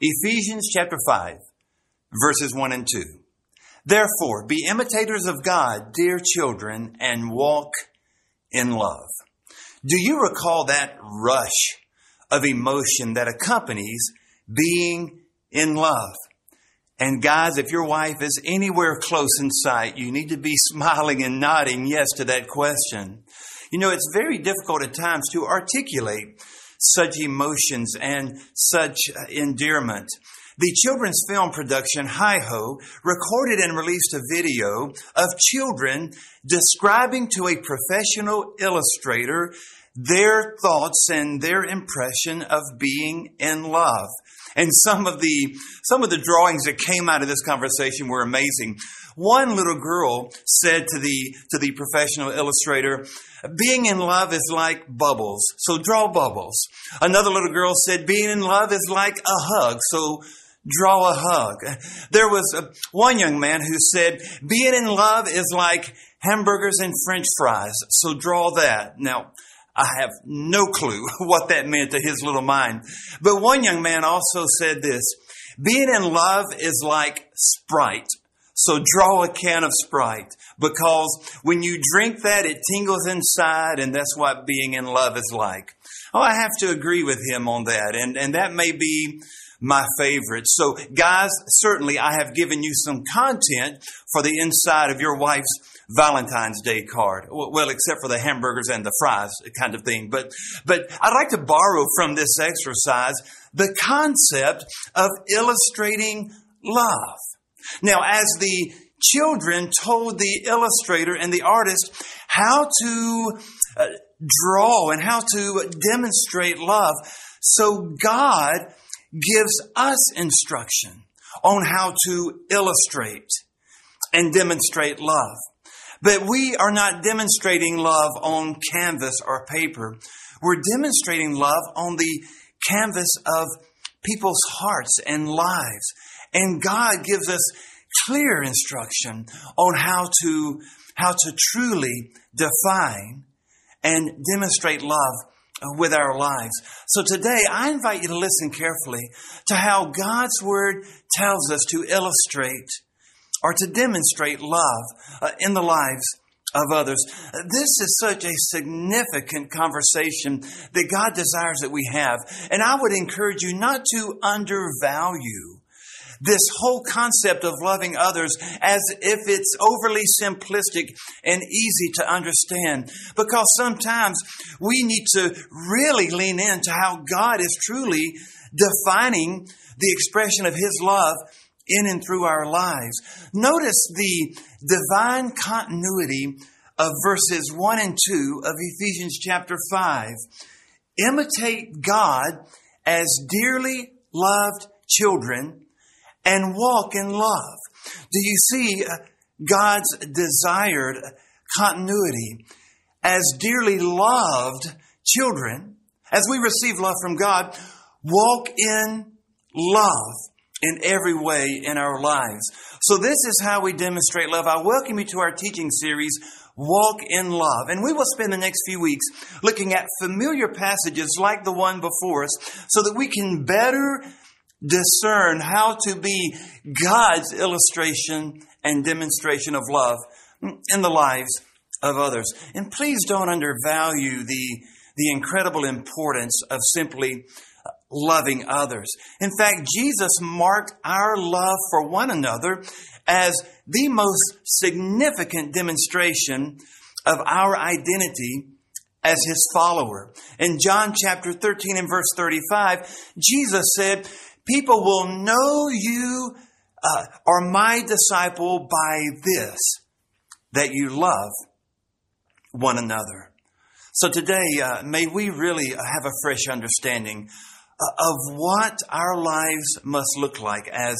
Ephesians chapter 5, verses 1 and 2. Therefore, be imitators of God, dear children, and walk in love. Do you recall that rush of emotion that accompanies being in love? And guys, if your wife is anywhere close in sight, you need to be smiling and nodding yes to that question. You know, it's very difficult at times to articulate such emotions and such uh, endearment. The children's film production Hi Ho recorded and released a video of children describing to a professional illustrator their thoughts and their impression of being in love. And some of the, some of the drawings that came out of this conversation were amazing. One little girl said to the, to the professional illustrator, being in love is like bubbles, so draw bubbles. Another little girl said, being in love is like a hug, so draw a hug. There was a, one young man who said, being in love is like hamburgers and french fries, so draw that. Now, I have no clue what that meant to his little mind. But one young man also said this, being in love is like Sprite. So draw a can of Sprite because when you drink that, it tingles inside and that's what being in love is like. Oh, I have to agree with him on that. And, and that may be my favorite. So guys, certainly I have given you some content for the inside of your wife's Valentine's Day card. Well, except for the hamburgers and the fries kind of thing. But, but I'd like to borrow from this exercise the concept of illustrating love. Now, as the children told the illustrator and the artist how to uh, draw and how to demonstrate love, so God gives us instruction on how to illustrate and demonstrate love. But we are not demonstrating love on canvas or paper. We're demonstrating love on the canvas of people's hearts and lives. And God gives us clear instruction on how to, how to truly define and demonstrate love with our lives. So today I invite you to listen carefully to how God's Word tells us to illustrate or to demonstrate love uh, in the lives of others. This is such a significant conversation that God desires that we have. And I would encourage you not to undervalue this whole concept of loving others as if it's overly simplistic and easy to understand. Because sometimes we need to really lean into how God is truly defining the expression of His love in and through our lives. Notice the divine continuity of verses 1 and 2 of Ephesians chapter 5. Imitate God as dearly loved children and walk in love. Do you see uh, God's desired continuity as dearly loved children? As we receive love from God, walk in love in every way in our lives. So this is how we demonstrate love. I welcome you to our teaching series, Walk in Love. And we will spend the next few weeks looking at familiar passages like the one before us so that we can better discern how to be God's illustration and demonstration of love in the lives of others. And please don't undervalue the, the incredible importance of simply loving others. In fact, Jesus marked our love for one another as the most significant demonstration of our identity as his follower. In John chapter 13 and verse 35, Jesus said, People will know you uh, are my disciple by this, that you love one another. So today, uh, may we really have a fresh understanding of what our lives must look like as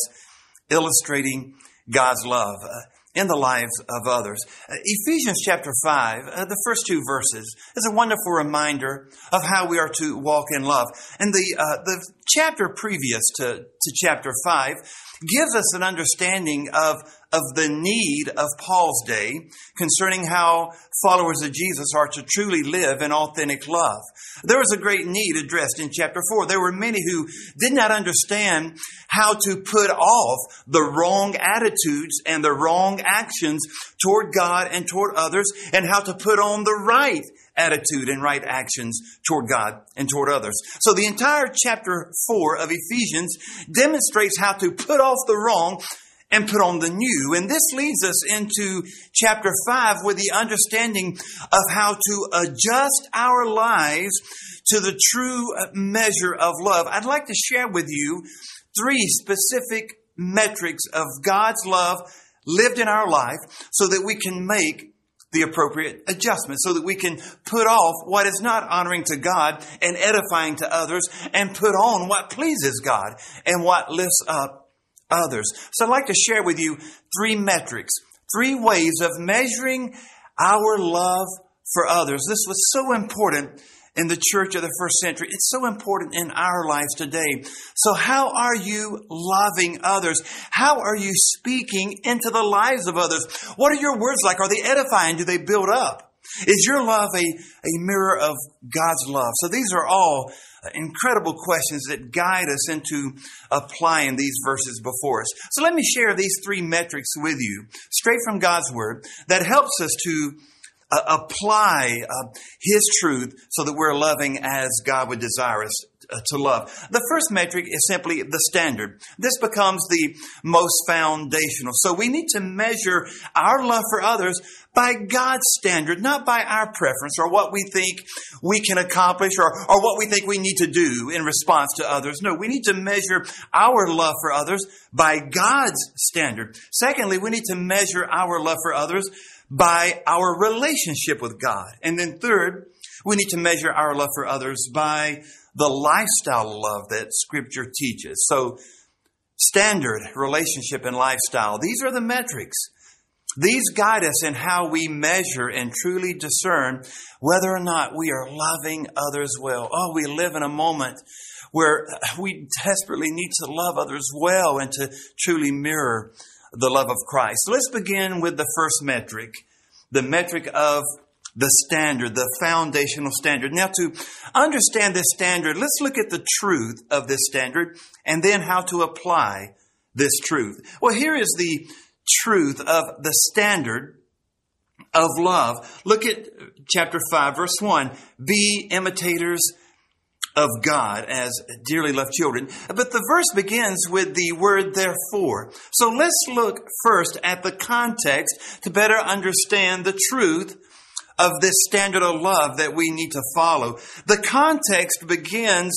illustrating God's love uh, in the lives of others. Uh, Ephesians chapter 5, uh, the first two verses, is a wonderful reminder of how we are to walk in love. And the, uh, the chapter previous to, to chapter 5 gives us an understanding of of the need of Paul's day concerning how followers of Jesus are to truly live in authentic love. There was a great need addressed in chapter 4. There were many who did not understand how to put off the wrong attitudes and the wrong actions toward God and toward others and how to put on the right attitude and right actions toward God and toward others. So the entire chapter 4 of Ephesians demonstrates how to put off the wrong and put on the new. And this leads us into chapter 5 with the understanding of how to adjust our lives to the true measure of love. I'd like to share with you three specific metrics of God's love lived in our life so that we can make the appropriate adjustment so that we can put off what is not honoring to God and edifying to others and put on what pleases God and what lifts up others. So I'd like to share with you three metrics, three ways of measuring our love for others. This was so important in the church of the first century. It's so important in our lives today. So how are you loving others? How are you speaking into the lives of others? What are your words like? Are they edifying? Do they build up? Is your love a, a mirror of God's love? So these are all incredible questions that guide us into applying these verses before us. So let me share these three metrics with you, straight from God's Word, that helps us to uh, apply uh, His truth so that we're loving as God would desire us uh, Uh, to love. The first metric is simply the standard. This becomes the most foundational. So we need to measure our love for others by God's standard, not by our preference or what we think we can accomplish or, or what we think we need to do in response to others. No, we need to measure our love for others by God's standard. Secondly, we need to measure our love for others by our relationship with God. And then third, we need to measure our love for others by the lifestyle of love that scripture teaches. So standard, relationship, and lifestyle. These are the metrics. These guide us in how we measure and truly discern whether or not we are loving others well. Oh, we live in a moment where we desperately need to love others well and to truly mirror the love of Christ. Let's begin with the first metric, the metric of the standard, the foundational standard. Now, to understand this standard, let's look at the truth of this standard and then how to apply this truth. Well, here is the truth of the standard of love. Look at chapter 5, verse 1. Be imitators of God as dearly loved children. But the verse begins with the word therefore. So let's look first at the context to better understand the truth of this standard of love that we need to follow. The context begins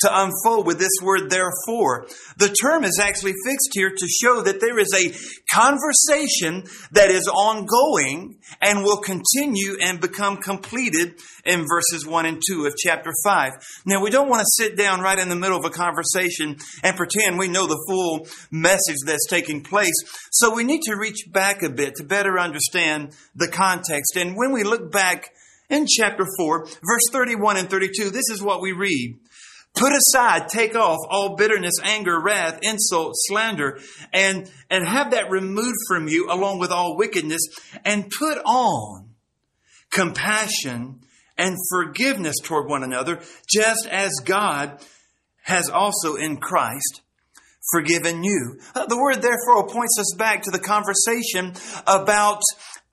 to unfold with this word therefore. The term is actually fixed here to show that there is a conversation that is ongoing and will continue and become completed in verses 1 and 2 of chapter 5. Now, we don't want to sit down right in the middle of a conversation and pretend we know the full message that's taking place. So we need to reach back a bit to better understand the context. And when we look back in chapter 4, verse 31 and 32, this is what we read. Put aside, take off all bitterness, anger, wrath, insult, slander, and, and have that removed from you along with all wickedness and put on compassion and forgiveness toward one another, just as God has also in Christ forgiven you. Uh, the word therefore points us back to the conversation about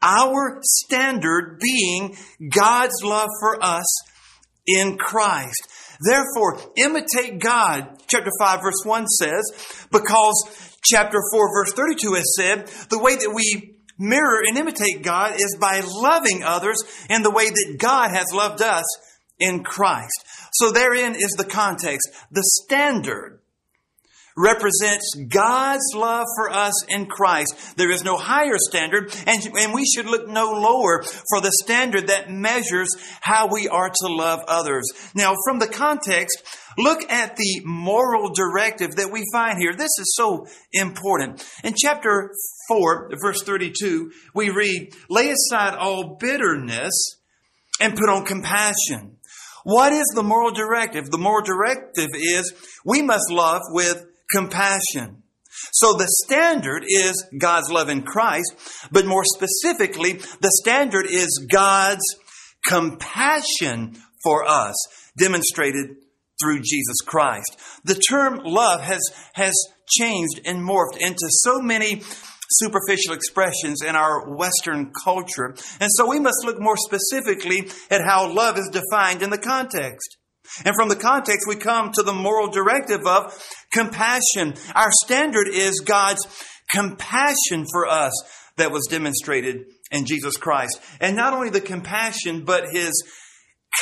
our standard being God's love for us in Christ. Therefore, imitate God, chapter 5 verse 1 says, because chapter 4 verse 32 has said, the way that we mirror and imitate God is by loving others in the way that God has loved us in Christ. So therein is the context, the standard represents God's love for us in Christ. There is no higher standard, and, and we should look no lower for the standard that measures how we are to love others. Now, from the context, look at the moral directive that we find here. This is so important. In chapter 4, verse 32, we read, Lay aside all bitterness and put on compassion. What is the moral directive? The moral directive is we must love with compassion. So the standard is God's love in Christ, but more specifically, the standard is God's compassion for us demonstrated through Jesus Christ. The term love has, has changed and morphed into so many superficial expressions in our Western culture. And so we must look more specifically at how love is defined in the context. And from the context, we come to the moral directive of compassion. Our standard is God's compassion for us that was demonstrated in Jesus Christ. And not only the compassion, but his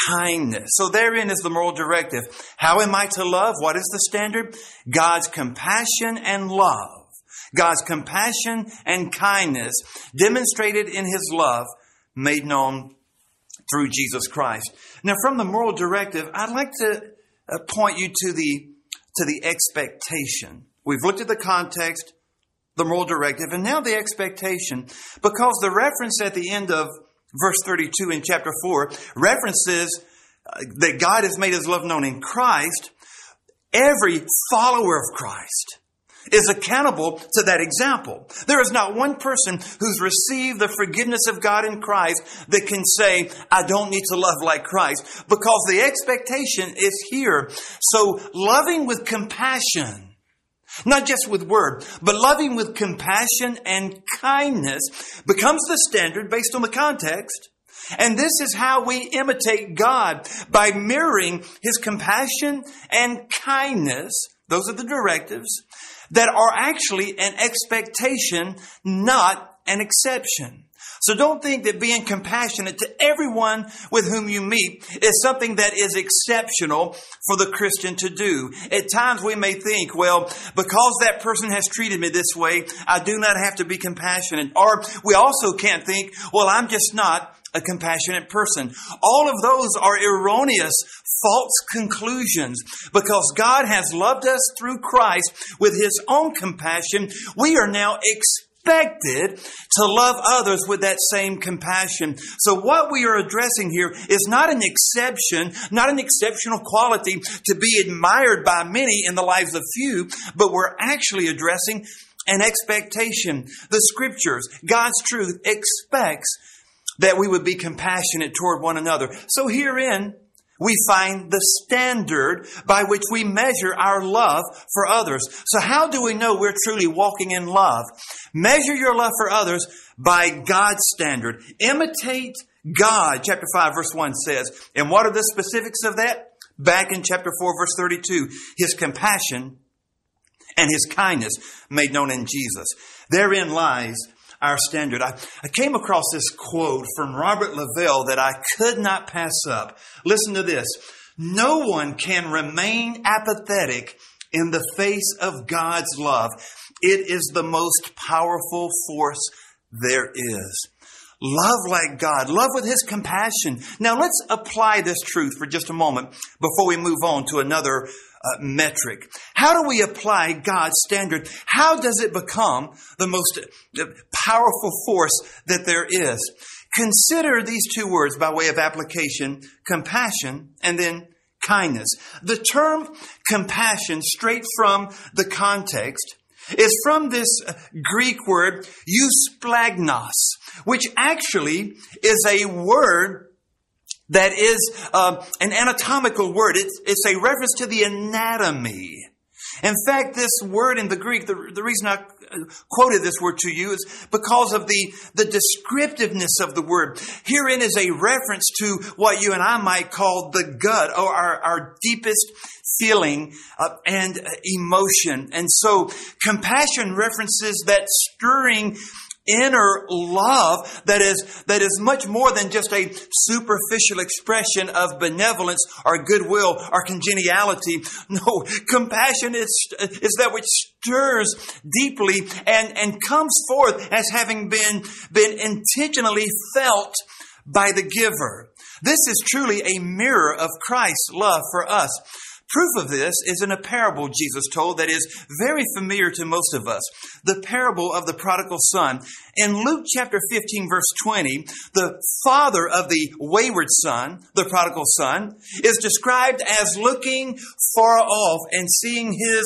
kindness. So therein is the moral directive. How am I to love? What is the standard? God's compassion and love. God's compassion and kindness demonstrated in his love made known through Jesus Christ. Now from the moral directive, I'd like to uh, point you to the to the expectation. We've looked at the context, the moral directive, and now the expectation because the reference at the end of verse 32 in chapter 4 references uh, that God has made his love known in Christ. Every follower of Christ is accountable to that example. There is not one person who's received the forgiveness of God in Christ that can say, I don't need to love like Christ because the expectation is here. So loving with compassion not just with word, but loving with compassion and kindness becomes the standard based on the context. And this is how we imitate God by mirroring His compassion and kindness. Those are the directives that are actually an expectation, not an exception. So don't think that being compassionate to everyone with whom you meet is something that is exceptional for the Christian to do. At times we may think, well, because that person has treated me this way, I do not have to be compassionate. Or we also can't think, well, I'm just not a compassionate person. All of those are erroneous, false conclusions. Because God has loved us through Christ with His own compassion, we are now expected to love others with that same compassion. So what we are addressing here is not an exception, not an exceptional quality to be admired by many in the lives of few, but we're actually addressing an expectation. The scriptures, God's truth expects that we would be compassionate toward one another. So herein, we find the standard by which we measure our love for others. So how do we know we're truly walking in love? Measure your love for others by God's standard. Imitate God, chapter 5 verse 1 says. And what are the specifics of that? Back in chapter 4 verse 32, His compassion and His kindness made known in Jesus. Therein lies our standard. I, I came across this quote from Robert Lavelle that I could not pass up. Listen to this. No one can remain apathetic in the face of God's love. It is the most powerful force there is. Love like God, love with His compassion. Now let's apply this truth for just a moment before we move on to another metric. How do we apply God's standard? How does it become the most uh, powerful force that there is? Consider these two words by way of application, compassion and then kindness. The term compassion, straight from the context, is from this uh, Greek word eusplanchnos, which actually is a word that is uh, an anatomical word. It's, it's a reference to the anatomy. In fact, this word in the Greek, the, the reason I quoted this word to you is because of the, the descriptiveness of the word. Herein is a reference to what you and I might call the gut or our, our deepest feeling uh, and emotion. And so compassion references that stirring inner love that is, that is much more than just a superficial expression of benevolence or goodwill or congeniality. No, compassion is, is that which stirs deeply and, and comes forth as having been, been intentionally felt by the giver. This is truly a mirror of Christ's love for us. Proof of this is in a parable Jesus told that is very familiar to most of us. The parable of the prodigal son. In Luke chapter 15 verse 20, the father of the wayward son, the prodigal son, is described as looking far off and seeing his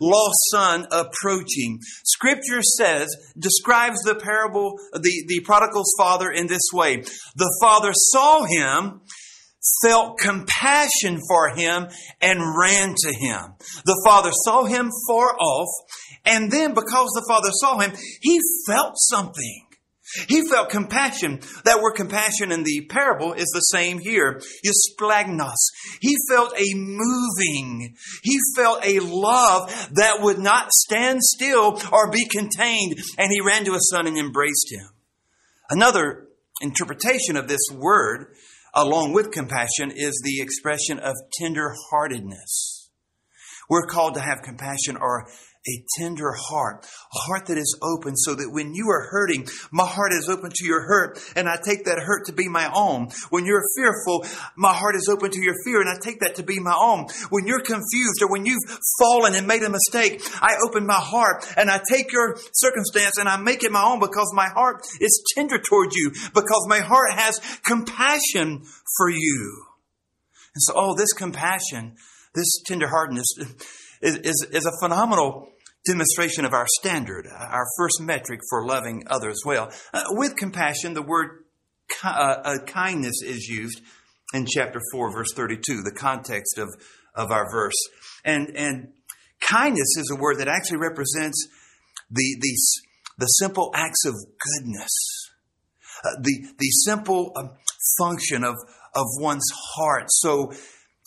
lost son approaching. Scripture says, describes the parable, the, the prodigal's father in this way. The father saw him felt compassion for him and ran to him. The father saw him far off, and then because the father saw him, he felt something. He felt compassion. That word compassion in the parable is the same here. Eusplanchnos. He felt a moving. He felt a love that would not stand still or be contained, and he ran to his son and embraced him. Another interpretation of this word along with compassion is the expression of tender heartedness. We're called to have compassion or a tender heart, a heart that is open so that when you are hurting, my heart is open to your hurt and I take that hurt to be my own. When you're fearful, my heart is open to your fear and I take that to be my own. When you're confused or when you've fallen and made a mistake, I open my heart and I take your circumstance and I make it my own because my heart is tender toward you, because my heart has compassion for you. And so, oh, this compassion, this tenderheartedness, is, is, is a phenomenal demonstration of our standard, our first metric for loving others well. Uh, with compassion, the word uh, uh, kindness is used in chapter 4, verse 32, the context of, of our verse. And, and kindness is a word that actually represents the, the, the simple acts of goodness, uh, the, the simple um, function of, of one's heart. So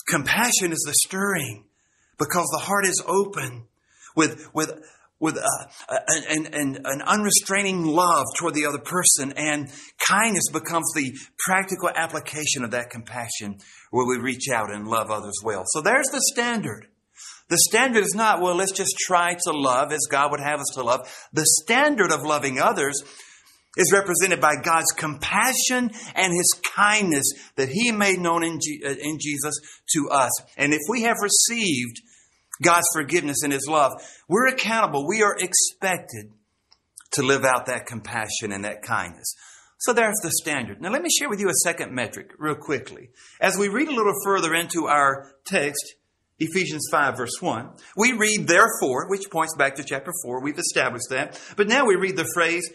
compassion is the stirring because the heart is open with, with, with uh, an, an, an unrestraining love toward the other person, and kindness becomes the practical application of that compassion where we reach out and love others well. So there's the standard. The standard is not, well, let's just try to love as God would have us to love. The standard of loving others is represented by God's compassion and His kindness that He made known in, uh, in Jesus to us. And if we have received God's forgiveness and His love, we're accountable. We are expected to live out that compassion and that kindness. So there's the standard. Now let me share with you a second metric real quickly. As we read a little further into our text, Ephesians 5 verse 1, we read therefore, which points back to chapter 4. We've established that. But now we read the phrase,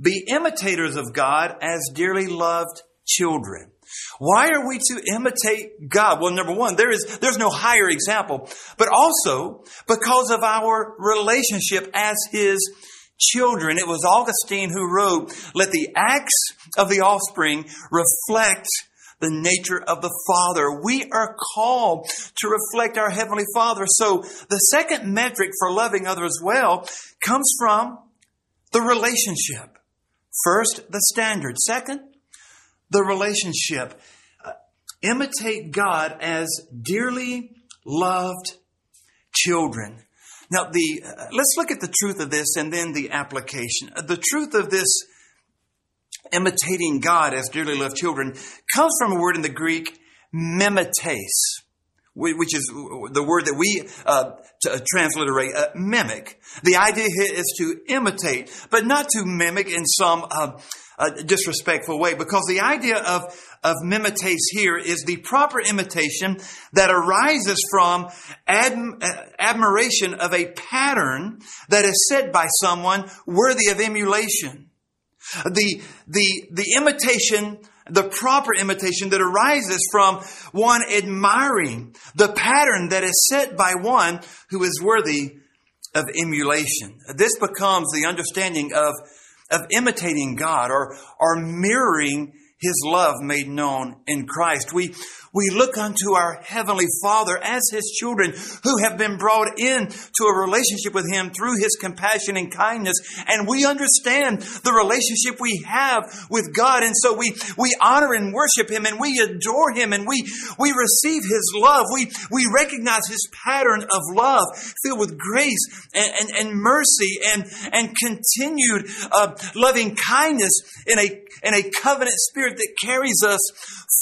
be imitators of God as dearly loved children. Why are we to imitate God? Well, number one, there is, there's no higher example, but also because of our relationship as His children. It was Augustine who wrote, let the acts of the offspring reflect the nature of the Father. We are called to reflect our Heavenly Father. So the second metric for loving others well comes from the relationship. First, the standard. Second, the relationship. Uh, imitate God as dearly loved children. Now, the uh, let's look at the truth of this and then the application. Uh, the truth of this imitating God as dearly loved children comes from a word in the Greek, mimetes which is the word that we uh, uh, transliterate uh, mimic. The idea here is to imitate, but not to mimic in some uh, uh, disrespectful way, because the idea of of mimetes here is the proper imitation that arises from ad- uh, admiration of a pattern that is set by someone worthy of emulation. The the the imitation the proper imitation that arises from one admiring the pattern that is set by one who is worthy of emulation. This becomes the understanding of, of imitating God or, or mirroring his love made known in Christ. We, we look unto our Heavenly Father as His children who have been brought in to a relationship with Him through His compassion and kindness. And we understand the relationship we have with God. And so we, we honor and worship Him and we adore Him and we, we receive His love. We, we recognize His pattern of love filled with grace and, and, and mercy and, and continued uh, loving kindness in a, in a covenant spirit that carries us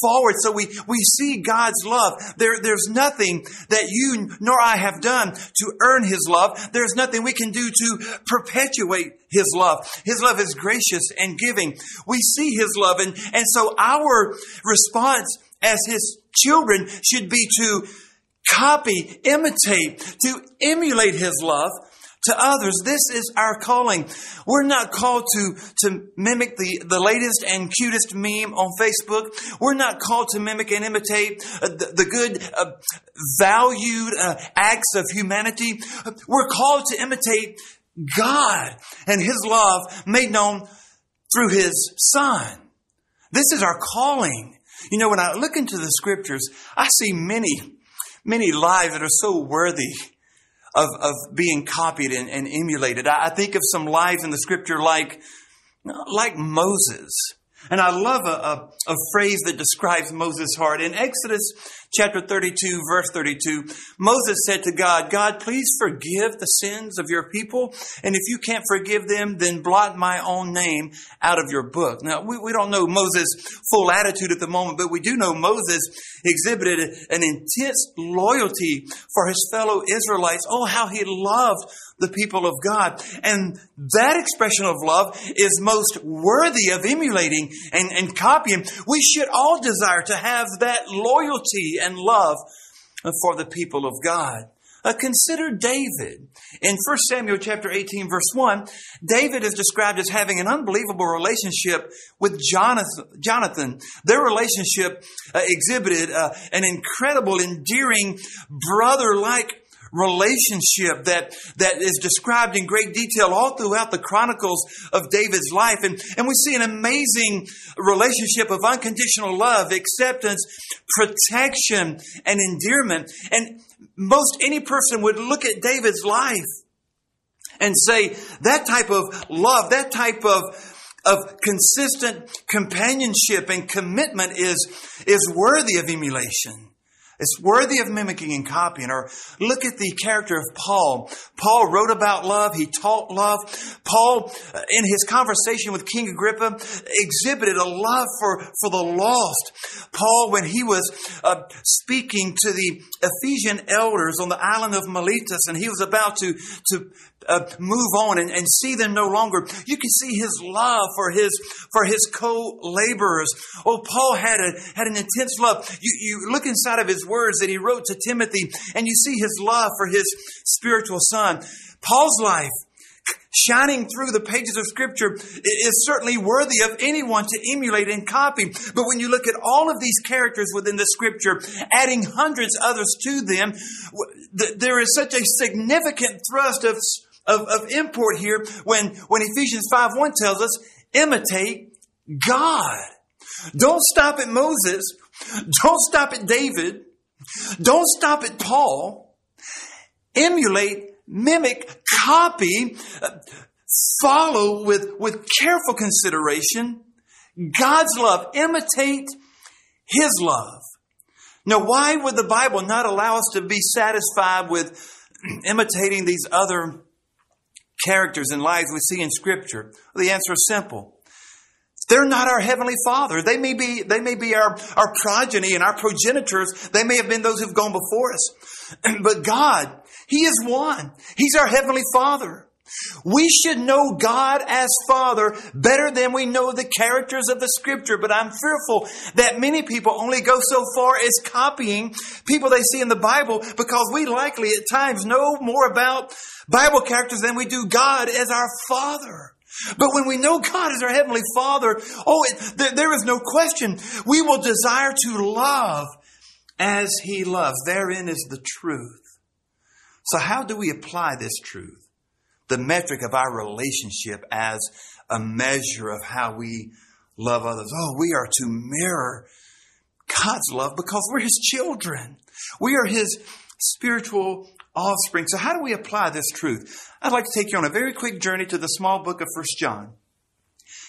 forward. So we, we see God's love. There, there's nothing that you nor I have done to earn His love. There's nothing we can do to perpetuate His love. His love is gracious and giving. We see His love. And, and so our response as His children should be to copy, imitate, to emulate His love to others. This is our calling. We're not called to, to mimic the, the latest and cutest meme on Facebook. We're not called to mimic and imitate uh, the, the, good, uh, valued uh, acts of humanity. We're called to imitate God and His love made known through His Son. This is our calling. You know, when I look into the scriptures, I see many, many lives that are so worthy of, of being copied and, and emulated. I, I think of some lives in the scripture like, like Moses. And I love a, a, a, phrase that describes Moses' heart. In Exodus chapter 32, verse 32, Moses said to God, God, please forgive the sins of your people. And if you can't forgive them, then blot my own name out of your book. Now, we, we don't know Moses' full attitude at the moment, but we do know Moses exhibited an intense loyalty for his fellow Israelites. Oh, how he loved the people of God. And that expression of love is most worthy of emulating and, and copying. We should all desire to have that loyalty and love for the people of God. Uh, consider David. In 1 Samuel chapter 18 verse 1, David is described as having an unbelievable relationship with Jonathan. Jonathan. Their relationship uh, exhibited uh, an incredible, endearing, brother-like relationship that, that is described in great detail all throughout the chronicles of David's life. And, and we see an amazing relationship of unconditional love, acceptance, protection, and endearment. And most any person would look at David's life and say that type of love, that type of of consistent companionship and commitment is, is worthy of emulation. It's worthy of mimicking and copying. Or look at the character of Paul. Paul wrote about love. He taught love. Paul, uh, in his conversation with King Agrippa, exhibited a love for, for the lost. Paul, when he was uh, speaking to the Ephesian elders on the island of Miletus, and he was about to, to uh, move on and, and see them no longer. You can see his love for his for his co-laborers. Oh, Paul had a had an intense love. You you look inside of his words that he wrote to Timothy, and you see his love for his spiritual son. Paul's life shining through the pages of Scripture is certainly worthy of anyone to emulate and copy. But when you look at all of these characters within the Scripture, adding hundreds others to them, there is such a significant thrust of of, of import here when, when Ephesians 5 1 tells us, imitate God. Don't stop at Moses. Don't stop at David. Don't stop at Paul. Emulate, mimic, copy, follow with, with careful consideration God's love. Imitate His love. Now, why would the Bible not allow us to be satisfied with imitating these other characters and lives we see in Scripture? The answer is simple. They're not our heavenly father. They may be, they may be our, our progeny and our progenitors. They may have been those who've gone before us. But God, He is one. He's our heavenly father. We should know God as Father better than we know the characters of the Scripture, but I'm fearful that many people only go so far as copying people they see in the Bible because we likely at times know more about Bible characters than we do God as our Father. But when we know God as our Heavenly Father, oh, it, there is no question. We will desire to love as He loves. Therein is the truth. So, how do we apply this truth? The metric of our relationship as a measure of how we love others. Oh, we are to mirror God's love because we're His children. We are His spiritual offspring. So how do we apply this truth? I'd like to take you on a very quick journey to the small book of First John.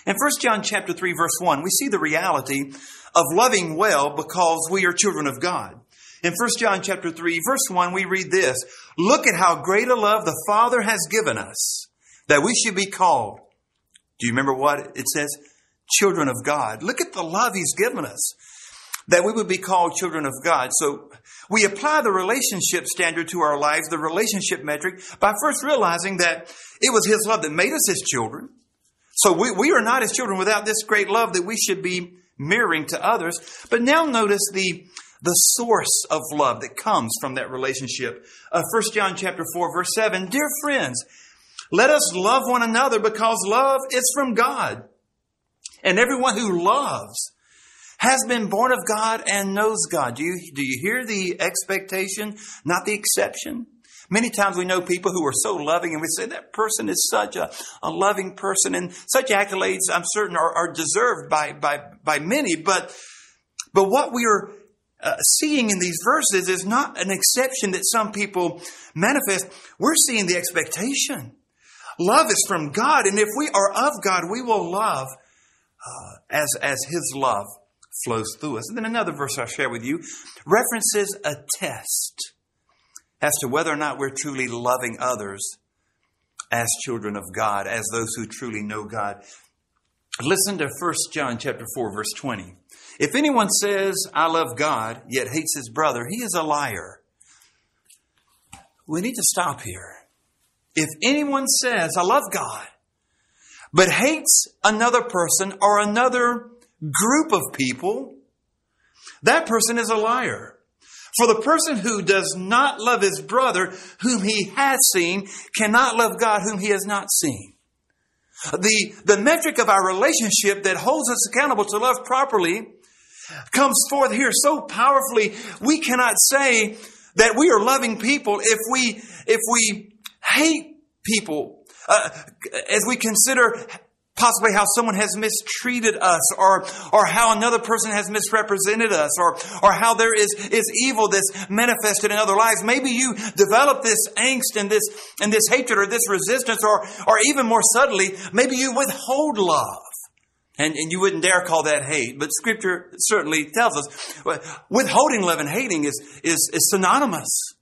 In First John chapter 3 verse 1, we see the reality of loving well because we are children of God. In 1 John chapter 3 verse 1, we read this, Look at how great a love the Father has given us, that we should be called. Do you remember what it says? children of God. Look at the love He's given us that we would be called children of God. So we apply the relationship standard to our lives, the relationship metric, by first realizing that it was His love that made us His children. So we, we are not His children without this great love that we should be mirroring to others. But now notice the, the source of love that comes from that relationship. Uh, 1 John chapter 4 verse 7, Dear friends, let us love one another because love is from God. And everyone who loves has been born of God and knows God. Do you, do you hear the expectation, not the exception? Many times we know people who are so loving and we say that person is such a, a loving person and such accolades I'm certain are, are deserved by, by, by many. But, but what we are uh, seeing in these verses is not an exception that some people manifest. We're seeing the expectation. Love is from God, and if we are of God, we will love uh, as, as His love flows through us. And then another verse I'll share with you references a test as to whether or not we're truly loving others as children of God, as those who truly know God. Listen to 1 John chapter 4 verse 20. If anyone says, I love God, yet hates his brother, he is a liar. We need to stop here. If anyone says, I love God, but hates another person or another group of people, that person is a liar. For the person who does not love his brother whom he has seen cannot love God whom he has not seen. The, the metric of our relationship that holds us accountable to love properly comes forth here so powerfully. We cannot say that we are loving people if we, if we hate people, uh, as we consider possibly how someone has mistreated us or, or how another person has misrepresented us or, or how there is, is evil that's manifested in other lives. Maybe you develop this angst and this, and this hatred or this resistance or, or even more subtly, maybe you withhold love. And, and you wouldn't dare call that hate, but scripture certainly tells us withholding love and hating is, is, is synonymous.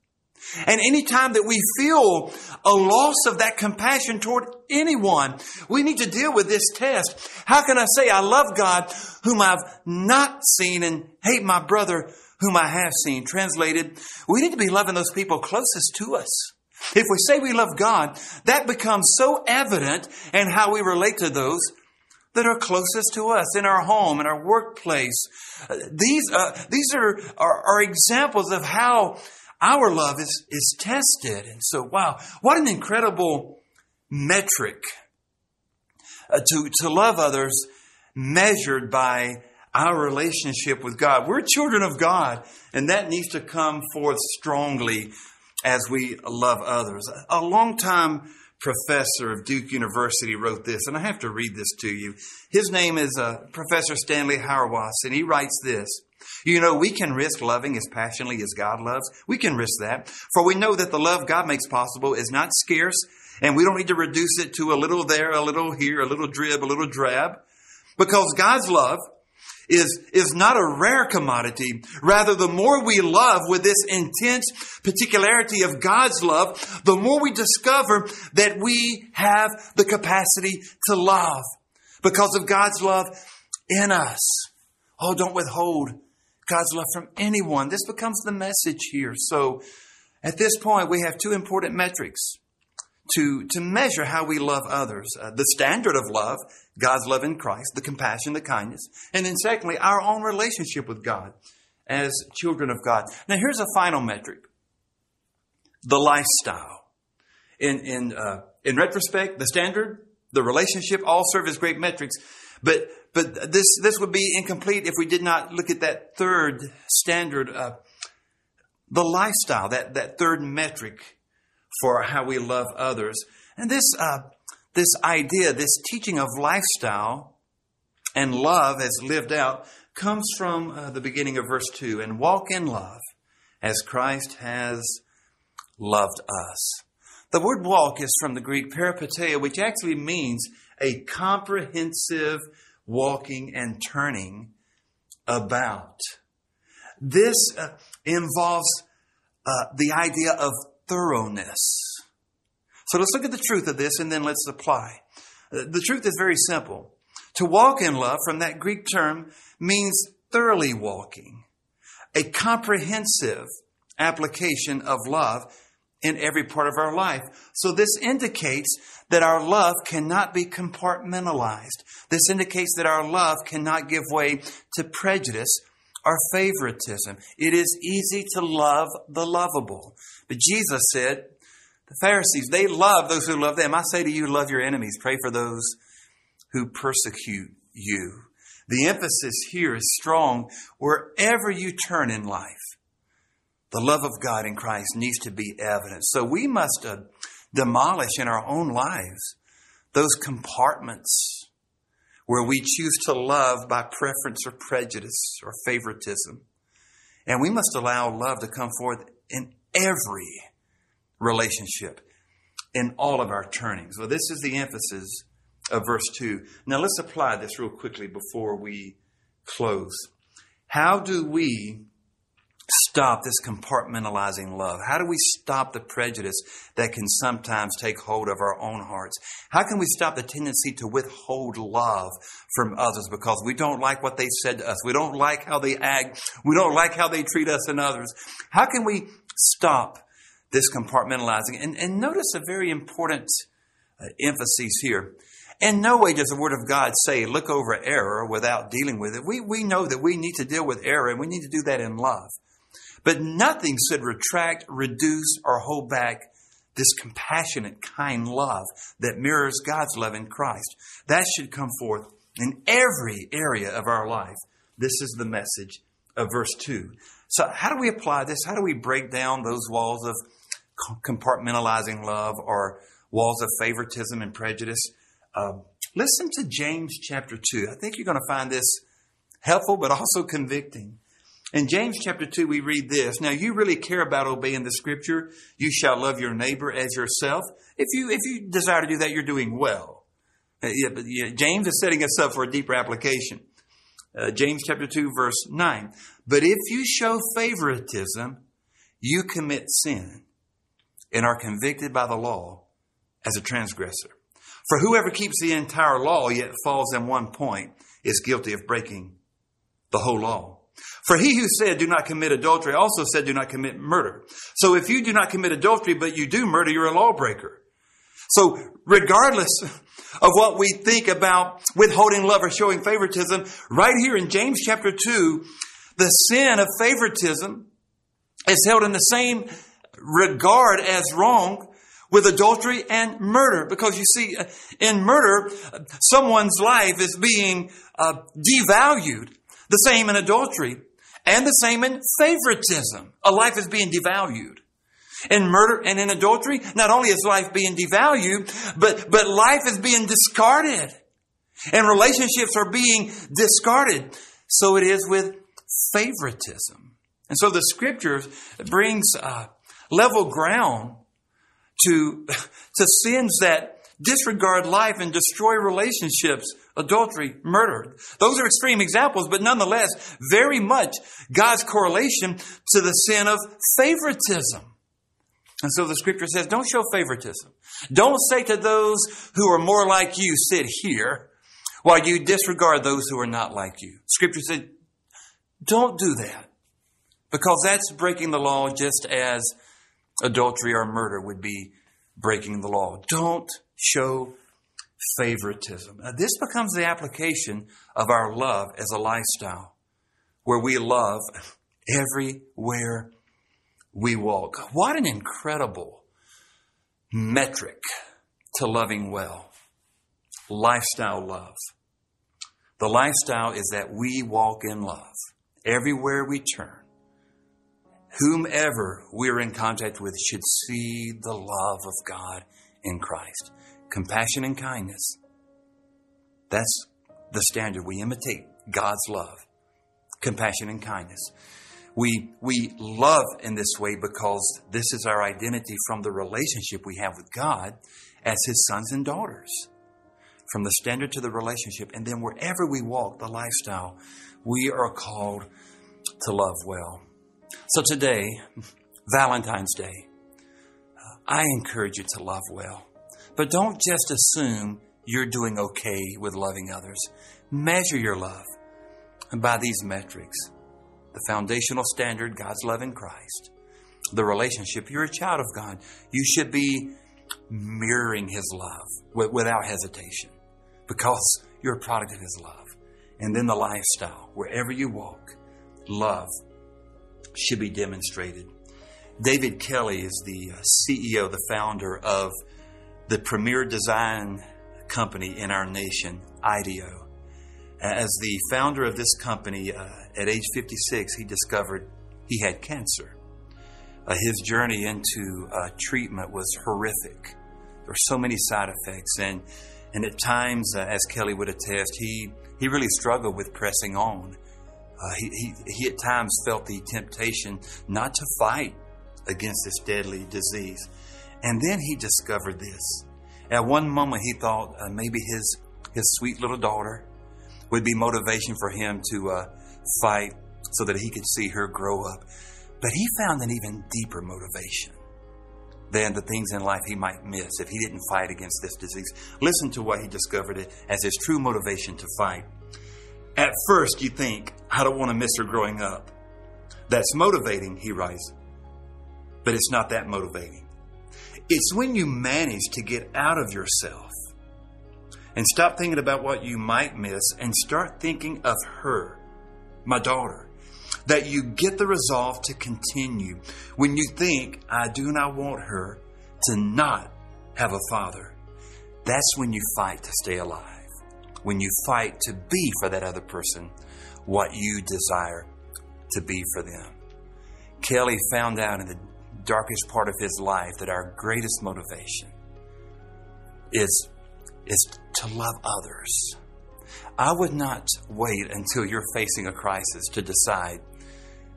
And anytime that we feel a loss of that compassion toward anyone, we need to deal with this test. How can I say I love God whom I've not seen and hate my brother whom I have seen? Translated, we need to be loving those people closest to us. If we say we love God, that becomes so evident in how we relate to those that are closest to us in our home, in our workplace. These, uh, these are, are, are examples of how our love is, is tested. And so, wow, what an incredible metric uh, to, to love others measured by our relationship with God. We're children of God, and that needs to come forth strongly as we love others. A long-time professor of Duke University wrote this, and I have to read this to you. His name is uh, Professor Stanley Hauerwas, and he writes this. You know, we can risk loving as passionately as God loves. We can risk that. For we know that the love God makes possible is not scarce, and we don't need to reduce it to a little there, a little here, a little drib, a little drab. Because God's love is, is not a rare commodity. Rather, the more we love with this intense particularity of God's love, the more we discover that we have the capacity to love because of God's love in us. Oh, don't withhold God's love from anyone. This becomes the message here. So at this point, we have two important metrics to, to measure how we love others. Uh, the standard of love, God's love in Christ, the compassion, the kindness. And then secondly, our own relationship with God as children of God. Now here's a final metric. The lifestyle. In, in, uh, in retrospect, the standard, the relationship all serve as great metrics. But but this this would be incomplete if we did not look at that third standard, uh, the lifestyle, that that third metric for how we love others. And this uh, this idea, this teaching of lifestyle and love as lived out, comes from uh, the beginning of verse two. And walk in love, as Christ has loved us. The word walk is from the Greek peripateia, which actually means a comprehensive walking and turning about. This uh, involves uh, the idea of thoroughness. So let's look at the truth of this and then let's apply. Uh, the truth is very simple. To walk in love from that Greek term means thoroughly walking, a comprehensive application of love in every part of our life. So this indicates that our love cannot be compartmentalized. This indicates that our love cannot give way to prejudice or favoritism. It is easy to love the lovable. But Jesus said, the Pharisees, they love those who love them. I say to you, love your enemies. Pray for those who persecute you. The emphasis here is strong wherever you turn in life. The love of God in Christ needs to be evident. So we must uh, demolish in our own lives those compartments where we choose to love by preference or prejudice or favoritism. And we must allow love to come forth in every relationship, in all of our turnings. Well, this is the emphasis of verse 2. Now let's apply this real quickly before we close. How do we stop this compartmentalizing love? How do we stop the prejudice that can sometimes take hold of our own hearts? How can we stop the tendency to withhold love from others because we don't like what they said to us? We don't like how they act. We don't like how they treat us and others. How can we stop this compartmentalizing? And, and notice a very important uh, emphasis here. In no way does the Word of God say, look over error without dealing with it. We, we know that we need to deal with error and we need to do that in love. But nothing should retract, reduce, or hold back this compassionate, kind love that mirrors God's love in Christ. That should come forth in every area of our life. This is the message of verse 2. So, how do we apply this? How do we break down those walls of compartmentalizing love or walls of favoritism and prejudice? Uh, listen to James chapter 2. I think you're going to find this helpful but also convicting. In James chapter 2, we read this. Now, you really care about obeying the scripture. You shall love your neighbor as yourself. If you, if you desire to do that, you're doing well. Uh, yeah, but yeah, James is setting us up for a deeper application. Uh, James chapter 2, verse 9. But if you show favoritism, you commit sin and are convicted by the law as a transgressor. For whoever keeps the entire law yet falls in one point is guilty of breaking the whole law. For he who said, do not commit adultery also said, do not commit murder. So if you do not commit adultery, but you do murder, you're a lawbreaker. So regardless of what we think about withholding love or showing favoritism, right here in James chapter 2, the sin of favoritism is held in the same regard as wrong with adultery and murder. Because you see, in murder, someone's life is being uh, devalued. The same in adultery. And the same in favoritism. A life is being devalued. In murder and in adultery, not only is life being devalued, but, but life is being discarded. And relationships are being discarded. So it is with favoritism. And so the scriptures brings uh, level ground to, to sins that disregard life and destroy relationships, adultery, murder. Those are extreme examples, but nonetheless, very much God's correlation to the sin of favoritism. And so the scripture says, don't show favoritism. Don't say to those who are more like you, sit here, while you disregard those who are not like you. Scripture said, don't do that. Because that's breaking the law just as adultery or murder would be breaking the law. Don't show favoritism. Now, this becomes the application of our love as a lifestyle, where we love everywhere we walk. What an incredible metric to loving well. Lifestyle love. The lifestyle is that we walk in love everywhere we turn. Whomever we're in contact with should see the love of God in Christ compassion and kindness. That's the standard. We imitate God's love, compassion and kindness. We, we love in this way because this is our identity from the relationship we have with God as His sons and daughters. From the standard to the relationship, and then wherever we walk, the lifestyle, we are called to love well. So today, Valentine's Day, I encourage you to love well. But don't just assume you're doing okay with loving others. Measure your love by these metrics the foundational standard, God's love in Christ, the relationship. You're a child of God. You should be mirroring His love without hesitation because you're a product of His love. And then the lifestyle, wherever you walk, love should be demonstrated. David Kelley is the uh, CEO, the founder of the premier design company in our nation, IDEO. As the founder of this company, uh, at age 56, he discovered he had cancer. Uh, his journey into uh, treatment was horrific. There were so many side effects, and and at times, uh, as Kelley would attest, he he really struggled with pressing on. Uh, he, he he at times felt the temptation not to fight against this deadly disease, and then he discovered this. At one moment, he thought uh, maybe his his sweet little daughter would be motivation for him to uh, fight so that he could see her grow up. But he found an even deeper motivation than the things in life he might miss if he didn't fight against this disease. Listen to what he discovered it as his true motivation to fight. At first, you think, I don't want to miss her growing up. That's motivating, he writes, but it's not that motivating. It's when you manage to get out of yourself and stop thinking about what you might miss and start thinking of her, my daughter. That you get the resolve to continue when you think, I do not want her to not have a father. That's when you fight to stay alive. When you fight to be for that other person what you desire to be for them. Kelley found out in the darkest part of his life that our greatest motivation is, is to love others. I would not wait until you're facing a crisis to decide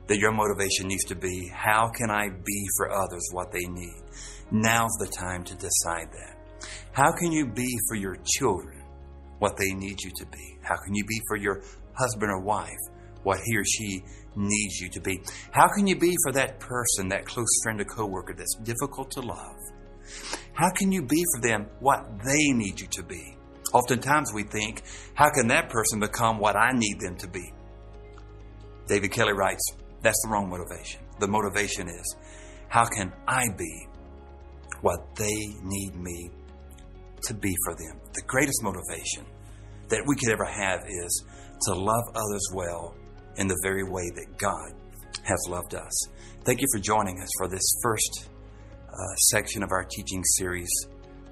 that your motivation needs to be how can I be for others what they need? Now's the time to decide that. How can you be for your children what they need you to be? How can you be for your husband or wife what he or she needs you to be? How can you be for that person, that close friend or coworker that's difficult to love? How can you be for them what they need you to be? Oftentimes we think, how can that person become what I need them to be? David Kelley writes, that's the wrong motivation. The motivation is, how can I be what they need me to be for them? The greatest motivation that we could ever have is to love others well in the very way that God has loved us. Thank you for joining us for this first uh, section of our teaching series,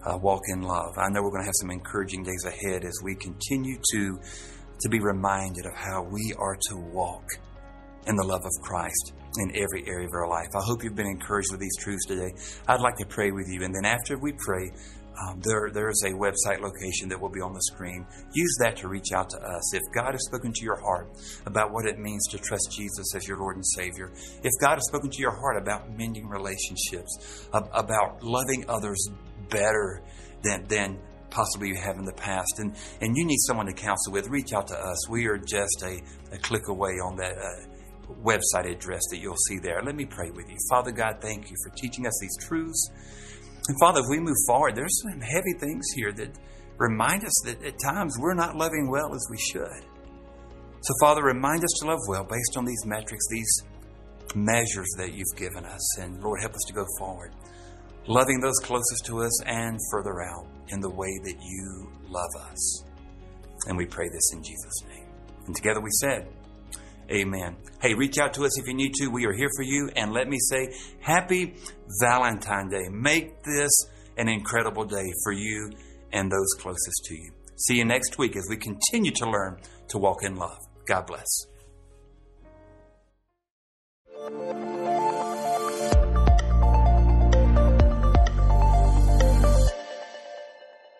uh, Walk in Love. I know we're going to have some encouraging days ahead as we continue to, to be reminded of how we are to walk in the love of Christ in every area of our life. I hope you've been encouraged with these truths today. I'd like to pray with you, and then after we pray, um, there, there is a website location that will be on the screen. Use that to reach out to us. If God has spoken to your heart about what it means to trust Jesus as your Lord and Savior, if God has spoken to your heart about mending relationships, about loving others better than, than possibly you have in the past, and, and you need someone to counsel with, reach out to us. We are just a, a click away on that. Uh, website address that you'll see there. Let me pray with you. Father God, thank you for teaching us these truths. And Father, if we move forward, there's some heavy things here that remind us that at times we're not loving well as we should. So, Father, remind us to love well based on these metrics, these measures that you've given us. And Lord, help us to go forward, loving those closest to us and further out in the way that you love us. And we pray this in Jesus' name. And together we said, Amen. Hey, reach out to us if you need to. We are here for you. And let me say, happy Valentine Day. Make this an incredible day for you and those closest to you. See you next week as we continue to learn to walk in love. God bless.